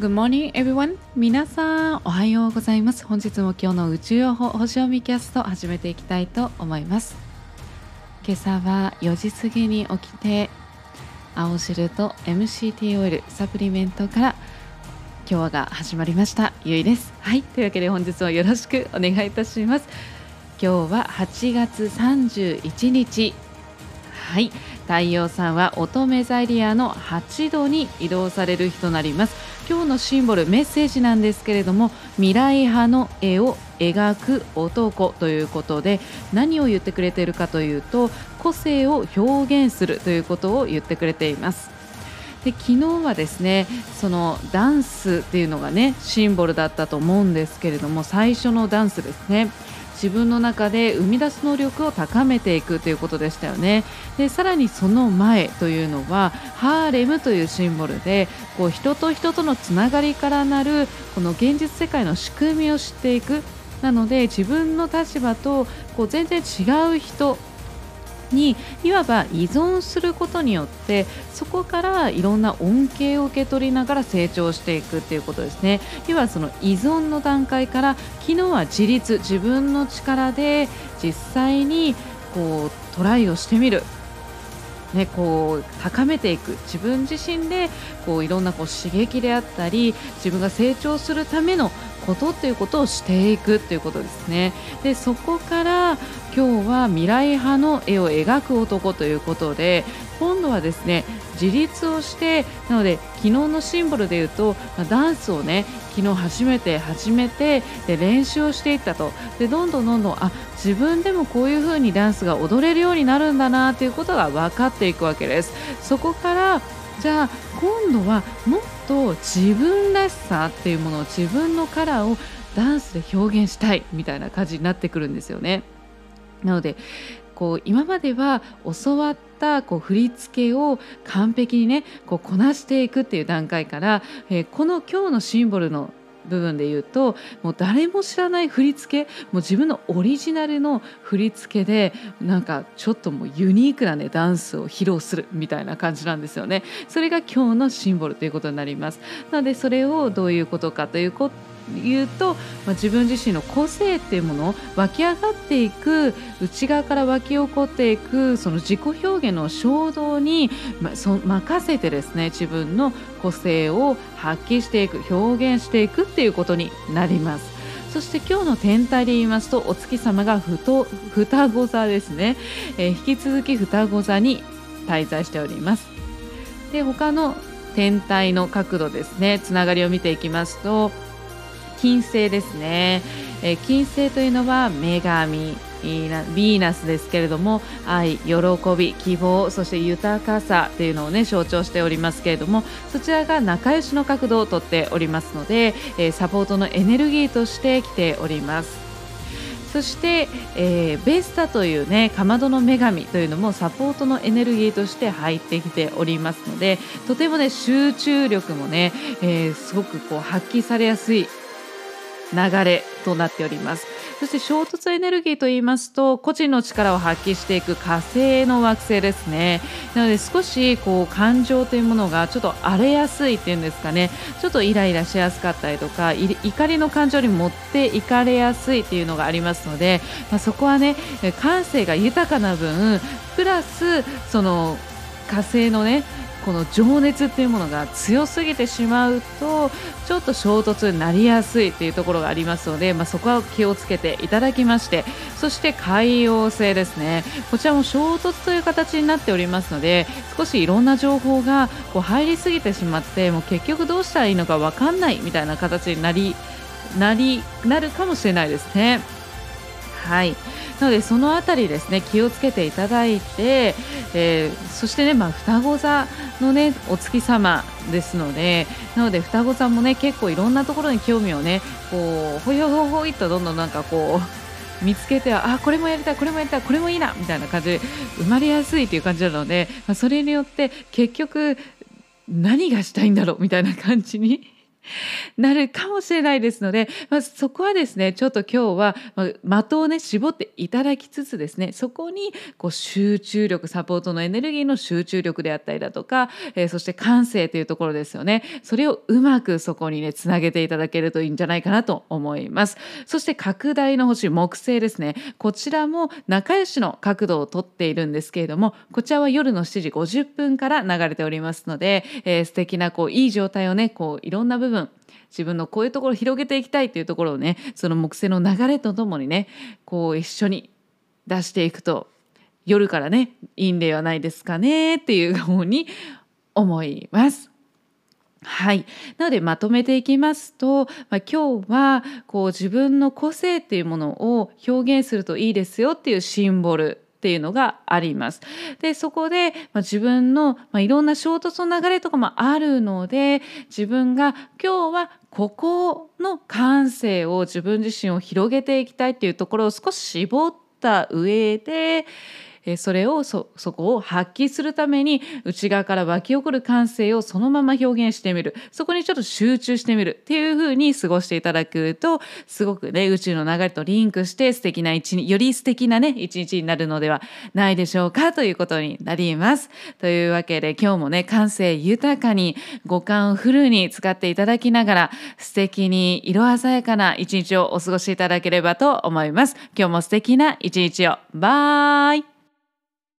Good morning everyone. 皆さんおはようございます。本日も今日の宇宙予報星読みキャスト始めていきたいと思います。今朝は4時過ぎに起きて青汁と MCT オイルサプリメントから今日が始まりました。ゆいです。はい。というわけで本日もよろしくお願いいたします。今日は8月31日。はい。太陽さんは乙女座エリアの8度に移動される日となります。今日のシンボルメッセージなんですけれども未来派の絵を描く男ということで何を言ってくれているかというと個性を表現するということを言ってくれています。で昨日はですねそのダンスっていうのがねシンボルだったと思うんですけれども最初のダンスですね。自分の中で生み出す能力を高めていくということでしたよね。でさらにその前というのはハーレムというシンボルでこう人と人とのつながりからなるこの現実世界の仕組みを知っていく。なので自分の立場とこう全然違う人にいわば依存することによってそこからいろんな恩恵を受け取りながら成長していくっていうことですね。要はその依存の段階から昨日は自立自分の力で実際にこうトライをしてみる。ね、こう高めていく。自分自身でこういろんなこう刺激であったり自分が成長するためのことっていうことをしていくっていうことですね。でそこから今日は未来派の絵を描く男ということで今度はですね自立をしてなので昨日のシンボルでいうとダンスをね昨日初めて始めてで練習をしていったと。でどんどんどんどんあ自分でもこういう風にダンスが踊れるようになるんだなということが分かっていくわけです。そこからじゃあ今度はもっと自分らしさっていうものを自分のカラーをダンスで表現したいみたいな感じになってくるんですよね。なのでこう今までは教わったこう振り付けを完璧にねこうこなしていくっていう段階から、えー、この今日のシンボルの部分で言うともう誰も知らない振り付けもう自分のオリジナルの振り付けでなんかちょっともうユニークなねダンスを披露するみたいな感じなんですよね。それが今日のシンボルということになります。なのでそれをどういうことかということ言うと、まあ、自分自身の個性っていうものを湧き上がっていく内側から湧き起こっていくその自己表現の衝動に、ま、そ任せてですね自分の個性を発揮していく表現していくっていうことになります。そして今日の天体で言いますとお月様がふと双子座ですね、えー、引き続き双子座に滞在しておりますで他の天体の角度ですねつながりを見ていきますと金星ですね、えー、金星というのは女神ヴィーナスですけれども愛喜び希望そして豊かさというのをね象徴しておりますけれどもそちらが仲良しの角度をとっておりますので、えー、サポートのエネルギーとして来ております。そして、えー、ベスタというねかまどの女神というのもサポートのエネルギーとして入ってきておりますのでとてもね集中力もね、えー、すごくこう発揮されやすい流れとなっております。そして衝突エネルギーと言いますと個人の力を発揮していく火星の惑星ですね。なので少しこう感情というものがちょっと荒れやすいっていうんですかね。ちょっとイライラしやすかったりとか怒りの感情に持っていかれやすいっていうのがありますので、まあ、そこはね感性が豊かな分プラスその火星のねこの情熱っていうものが強すぎてしまうとちょっと衝突になりやすいっていうところがありますので、まあ、そこは気をつけていただきましてそして海洋性ですねこちらも衝突という形になっておりますので少しいろんな情報がこう入りすぎてしまってもう結局どうしたらいいのか分かんないみたいな形になりなりなるかもしれないですね。はいなのでそのあたりですね気をつけていただいて、えー、そしてね、まあ、双子座のねお月様ですのでなので双子座もね結構いろんなところに興味をねこうほいほいほいとどんどんなんかこう見つけてあこれもやりたいこれもやりたいこれもいいなみたいな感じで生まれやすいという感じなので、まあ、それによって結局何がしたいんだろうみたいな感じになるかもしれないですので、まあ、そこはですねちょっと今日は、的をね絞っていただきつつですねそこにこう集中力サポートのエネルギーの集中力であったりだとか、えー、そして感性というところですよね。それをうまくそこにねつなげていただけるといいんじゃないかなと思います。そして拡大の星木星ですね。こちらも仲良しの角度をとっているんですけれどもこちらは夜の7時50分から流れておりますので、えー、素敵なこういい状態をねこういろんな部分自分のこういうところを広げていきたいというところをねその木星の流れとともにねこう一緒に出していくと夜からねいいんではないですかねっていうふうに思います。はい、なのでまとめていきますと、まあ、今日はこう自分の個性っていうものを表現するといいですよっていうシンボルっていうのがあります。でそこで、まあ、自分の、まあ、いろんな衝突の流れとかもあるので自分が今日はここの感性を自分自身を広げていきたいっていうところを少し絞った上でえそれをそそこを発揮するために内側から湧き起こる感性をそのまま表現してみるそこにちょっと集中してみるっていう風に過ごしていただくとすごくね宇宙の流れとリンクして素敵な一日より素敵なね一日になるのではないでしょうかということになります。というわけで今日もね感性豊かに五感をフルに使っていただきながら素敵に色鮮やかな一日をお過ごしいただければと思います。今日も素敵な一日を。バイ